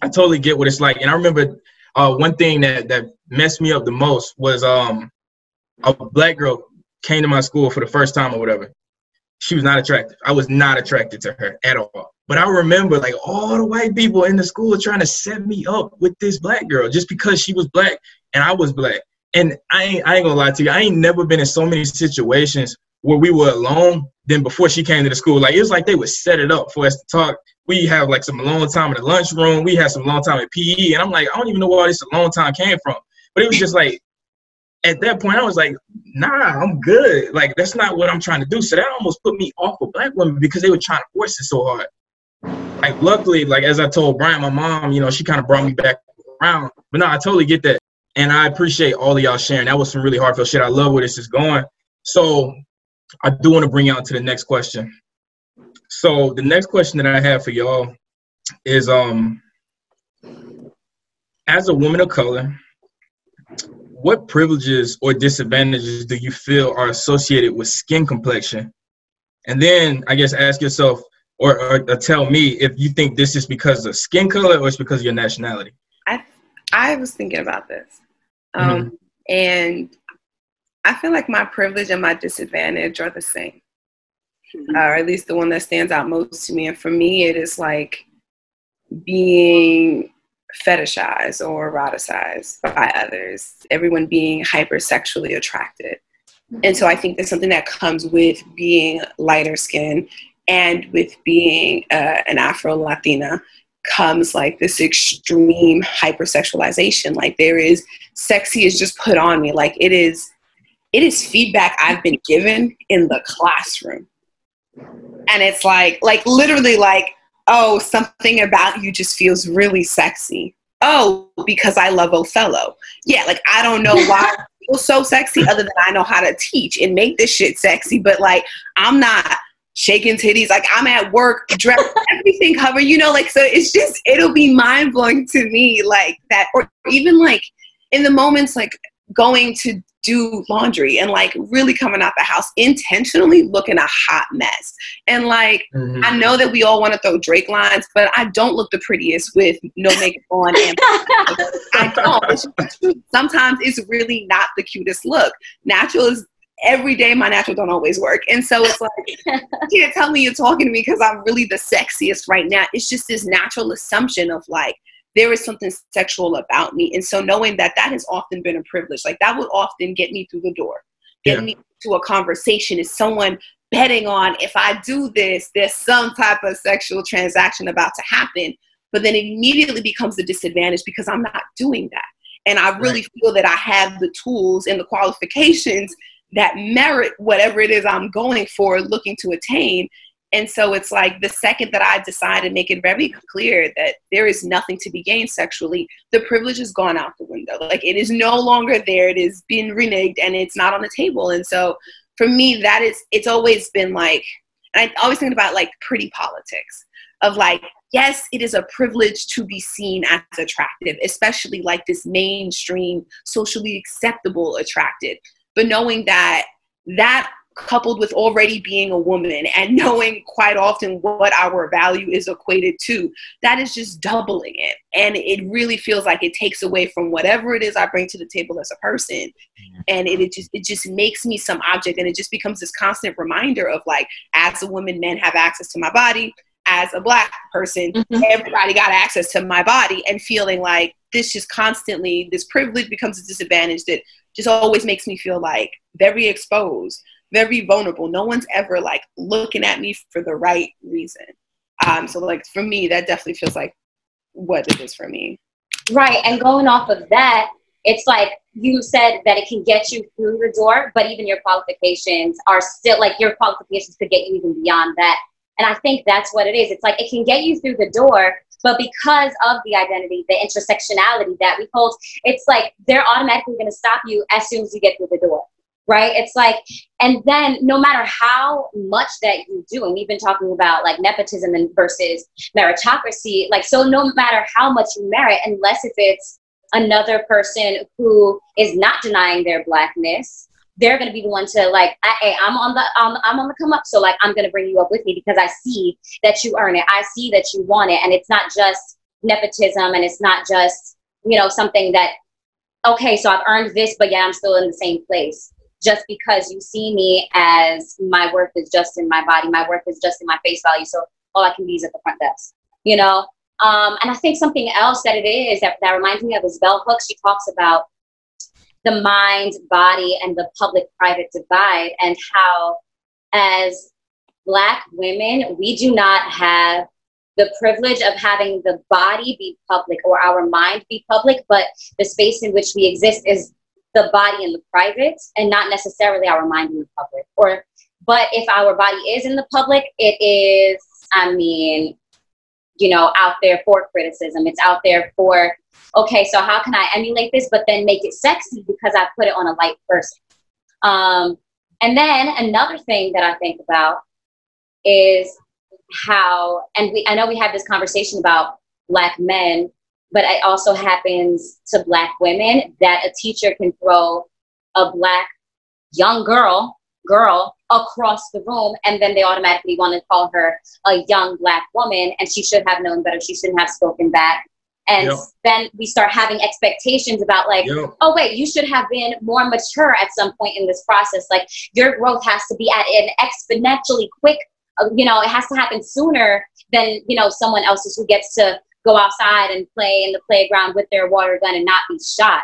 I totally get what it's like. And I remember uh, one thing that that messed me up the most was um a black girl came to my school for the first time or whatever, she was not attractive. I was not attracted to her at all. But I remember like all the white people in the school trying to set me up with this black girl just because she was black and I was black. And I ain't, I ain't gonna lie to you, I ain't never been in so many situations where we were alone than before she came to the school. Like it was like they would set it up for us to talk. We have like some alone time in the lunchroom. We had some long time at PE, and I'm like, I don't even know where all this alone time came from. But it was just like at that point, I was like, nah, I'm good. Like, that's not what I'm trying to do. So that almost put me off of black women because they were trying to force it so hard. Like, luckily, like, as I told Brian, my mom, you know, she kind of brought me back around. But no, I totally get that. And I appreciate all of y'all sharing. That was some really heartfelt shit. I love where this is going. So I do want to bring y'all to the next question. So the next question that I have for y'all is um as a woman of color, what privileges or disadvantages do you feel are associated with skin complexion? And then I guess ask yourself or, or, or, tell me if you think this is because of skin color or it's because of your nationality. I I was thinking about this, um, mm-hmm. and I feel like my privilege and my disadvantage are the same, mm-hmm. uh, or at least the one that stands out most to me. And for me, it is like being fetishized or eroticized by others, everyone being hypersexually attracted. And so I think that's something that comes with being lighter skin and with being uh, an Afro Latina comes like this extreme hypersexualization. Like there is sexy is just put on me. Like it is, it is feedback I've been given in the classroom. And it's like, like literally like oh, something about you just feels really sexy. Oh, because I love Othello. Yeah, like I don't know why it feels so sexy other than I know how to teach and make this shit sexy, but like I'm not shaking titties. Like I'm at work, dressed, everything covered, you know, like so it's just it'll be mind blowing to me like that. Or even like in the moments like going to do laundry and like really coming out the house intentionally looking a hot mess. And like, mm-hmm. I know that we all want to throw Drake lines, but I don't look the prettiest with no makeup on. And I don't. Sometimes it's really not the cutest look. Natural is every day my natural don't always work. And so it's like, you can't tell me you're talking to me because I'm really the sexiest right now. It's just this natural assumption of like, there is something sexual about me. And so knowing that that has often been a privilege, like that would often get me through the door, get yeah. me to a conversation is someone betting on if I do this, there's some type of sexual transaction about to happen. But then it immediately becomes a disadvantage because I'm not doing that. And I really right. feel that I have the tools and the qualifications that merit whatever it is I'm going for, looking to attain. And so it's like the second that I decide to make it very clear that there is nothing to be gained sexually, the privilege has gone out the window. Like it is no longer there. It has been reneged and it's not on the table. And so for me, that is, it's always been like, and I always think about like pretty politics of like, yes, it is a privilege to be seen as attractive, especially like this mainstream, socially acceptable attractive. But knowing that that coupled with already being a woman and knowing quite often what our value is equated to, that is just doubling it. And it really feels like it takes away from whatever it is I bring to the table as a person. And it, it just it just makes me some object and it just becomes this constant reminder of like as a woman, men have access to my body. As a black person, mm-hmm. everybody got access to my body and feeling like this just constantly, this privilege becomes a disadvantage that just always makes me feel like very exposed very vulnerable. No one's ever like looking at me for the right reason. Um, so like for me, that definitely feels like what it is for me. Right. And going off of that, it's like you said that it can get you through the door, but even your qualifications are still like your qualifications could get you even beyond that. And I think that's what it is. It's like it can get you through the door, but because of the identity, the intersectionality that we hold, it's like they're automatically going to stop you as soon as you get through the door right? It's like, and then no matter how much that you do, and we've been talking about like nepotism and versus meritocracy, like, so no matter how much you merit, unless if it's another person who is not denying their blackness, they're going to be the one to like, hey, I'm on the, I'm, I'm on the come up. So like, I'm going to bring you up with me because I see that you earn it. I see that you want it. And it's not just nepotism and it's not just, you know, something that, okay, so I've earned this, but yeah, I'm still in the same place just because you see me as my worth is just in my body, my worth is just in my face value. So all I can be is at the front desk, you know? Um, and I think something else that it is that, that reminds me of is Bell Hooks. She talks about the mind, body, and the public private divide, and how, as Black women, we do not have the privilege of having the body be public or our mind be public, but the space in which we exist is the body in the private and not necessarily our mind in the public. Or but if our body is in the public it is i mean you know out there for criticism. It's out there for okay so how can i emulate this but then make it sexy because i put it on a light person? Um, and then another thing that i think about is how and we i know we had this conversation about black men but it also happens to black women that a teacher can throw a black young girl girl across the room and then they automatically want to call her a young black woman and she should have known better she shouldn't have spoken back and yep. then we start having expectations about like yep. oh wait you should have been more mature at some point in this process like your growth has to be at an exponentially quick uh, you know it has to happen sooner than you know someone else's who gets to go outside and play in the playground with their water gun and not be shot.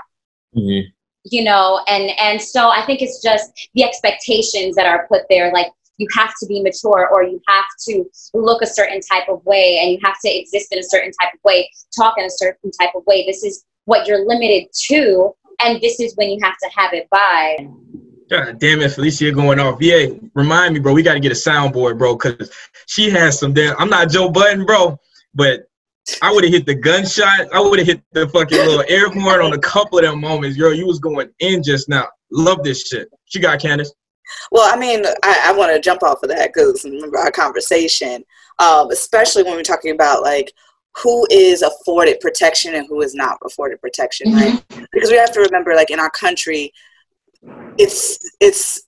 Mm-hmm. You know, and and so I think it's just the expectations that are put there, like you have to be mature or you have to look a certain type of way and you have to exist in a certain type of way, talk in a certain type of way. This is what you're limited to, and this is when you have to have it by. God damn it, Felicia going off. Yeah, remind me, bro. We got to get a soundboard, bro, because she has some damn. I'm not Joe Budden, bro, but I would have hit the gunshot. I would have hit the fucking little air horn on a couple of them moments. Girl, you was going in just now. Love this shit. She got Candace. Well, I mean, I, I want to jump off of that because remember our conversation, um, especially when we're talking about like who is afforded protection and who is not afforded protection, right? Mm-hmm. Because we have to remember, like in our country, it's it's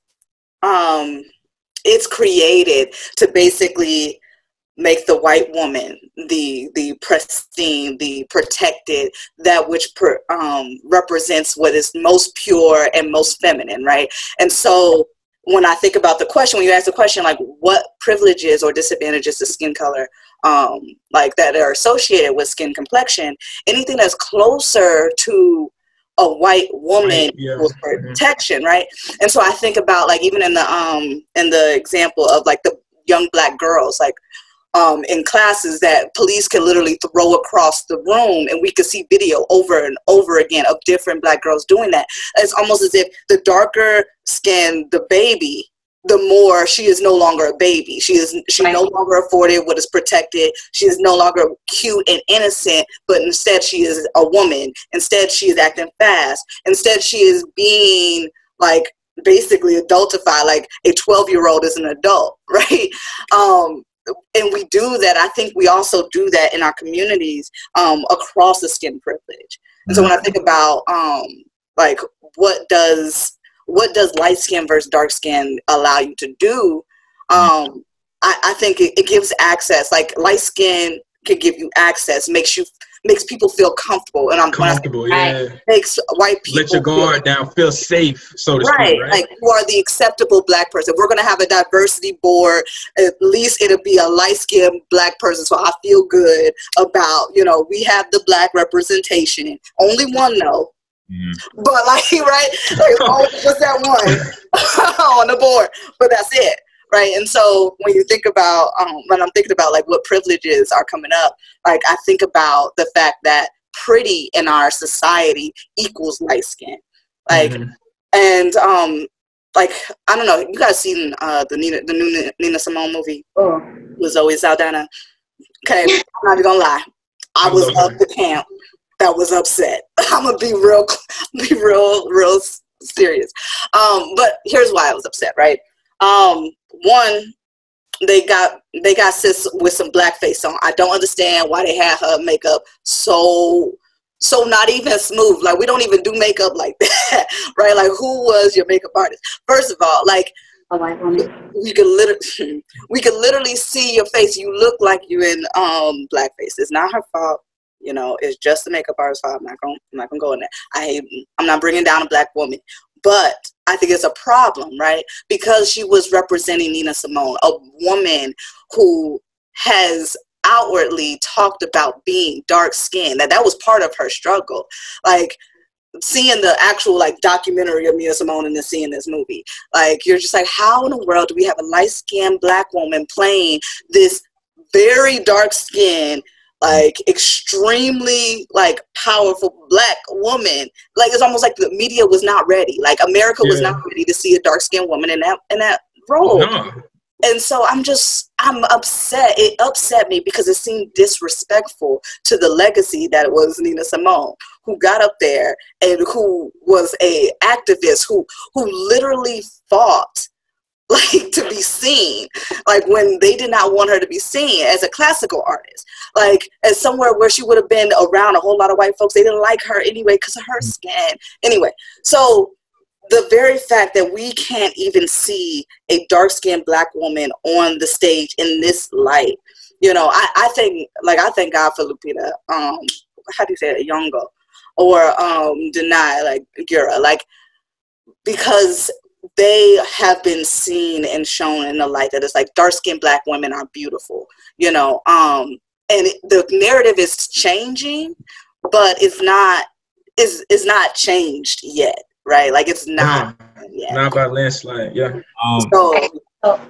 um it's created to basically make the white woman the the pristine, the protected, that which per, um, represents what is most pure and most feminine, right? And so when I think about the question, when you ask the question, like what privileges or disadvantages to skin color, um, like that are associated with skin complexion, anything that's closer to a white woman yeah. with mm-hmm. protection, right? And so I think about like even in the um in the example of like the young black girls, like um, in classes that police can literally throw across the room and we could see video over and over again of different black girls doing that. It's almost as if the darker skin the baby, the more she is no longer a baby. She is she right. no longer afforded what is protected. She is no longer cute and innocent, but instead she is a woman. Instead she is acting fast. Instead she is being like basically adultified like a 12 year old is an adult right um and we do that. I think we also do that in our communities um, across the skin privilege. And so when I think about um, like what does what does light skin versus dark skin allow you to do? Um, I, I think it, it gives access. Like light skin can give you access, makes you makes people feel comfortable. And I'm comfortable, yeah. Makes white people let your guard feel, down, feel safe, so to right, speak. Right, like you are the acceptable black person. We're gonna have a diversity board. At least it'll be a light skinned black person, so I feel good about you know we have the black representation. Only one though. Mm. But like right, like, oh, just that one on the board. But that's it right? And so when you think about, um, when I'm thinking about like what privileges are coming up, like I think about the fact that pretty in our society equals light skin, like, mm-hmm. and um, like I don't know, you guys seen uh, the Nina, the new Nina Simone movie oh. with Zoe Saldana? Okay, I'm not even gonna lie, I was of the camp that was upset. I'm gonna be real, be real, real serious. Um, but here's why I was upset, right? Um, one, they got they got sis with some blackface on. I don't understand why they had her makeup so so not even smooth. Like we don't even do makeup like that, right? Like who was your makeup artist? First of all, like a white woman. We could literally we could literally see your face. You look like you in um blackface. It's not her fault. You know, it's just the makeup artist fault. I'm not gonna I'm not gonna go in there. I I'm not bringing down a black woman, but I think it's a problem, right? Because she was representing Nina Simone, a woman who has outwardly talked about being dark skinned that that was part of her struggle like seeing the actual like documentary of Nina Simone and then seeing this movie like you're just like how in the world do we have a light skinned black woman playing this very dark skinned like extremely like powerful black woman like it's almost like the media was not ready like america yeah. was not ready to see a dark skinned woman in that in that role no. and so i'm just i'm upset it upset me because it seemed disrespectful to the legacy that was nina simone who got up there and who was a activist who who literally fought like to be seen. Like when they did not want her to be seen as a classical artist. Like as somewhere where she would have been around a whole lot of white folks they didn't like her anyway because of her mm. skin. Anyway so the very fact that we can't even see a dark-skinned black woman on the stage in this light you know i, I think like i thank god for lupita um how do you say it? Nyong'o. Or um Danai like Gura like because they have been seen and shown in the light that it's like dark skinned black women are beautiful, you know. Um, and it, the narrative is changing, but it's not is is not changed yet, right? Like it's not uh-huh. yet. Not by landslide, yeah. Um, so, so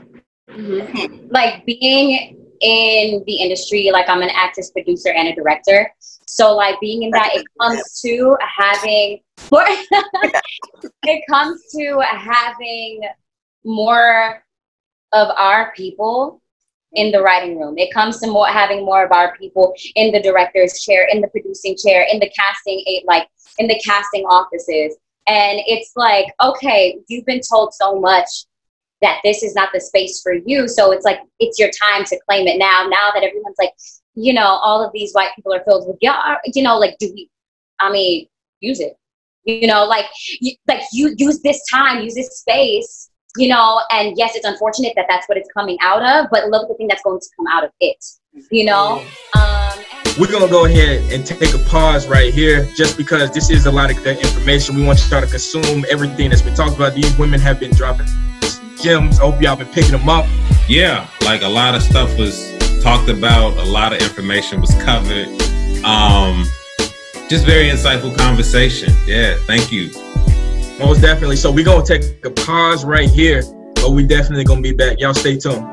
mm-hmm. like being in the industry, like I'm an actress, producer, and a director. So like being in that, it comes to having more. it comes to having more of our people in the writing room. It comes to more having more of our people in the director's chair, in the producing chair, in the casting like in the casting offices. And it's like, okay, you've been told so much that this is not the space for you. So it's like it's your time to claim it now. Now that everyone's like, you know, all of these white people are filled with yeah, you know, like do we? I mean, use it. You know, like you, like you use this time, use this space. You know, and yes, it's unfortunate that that's what it's coming out of, but look at the thing that's going to come out of it. You know. Um, we're gonna go ahead and take a pause right here, just because this is a lot of good information. We want you to try to consume everything that's been talked about. These women have been dropping gems. I hope y'all been picking them up. Yeah, like a lot of stuff was talked about, a lot of information was covered. Um, just very insightful conversation. Yeah, thank you. Most definitely. So we're gonna take a pause right here, but we definitely gonna be back. Y'all stay tuned.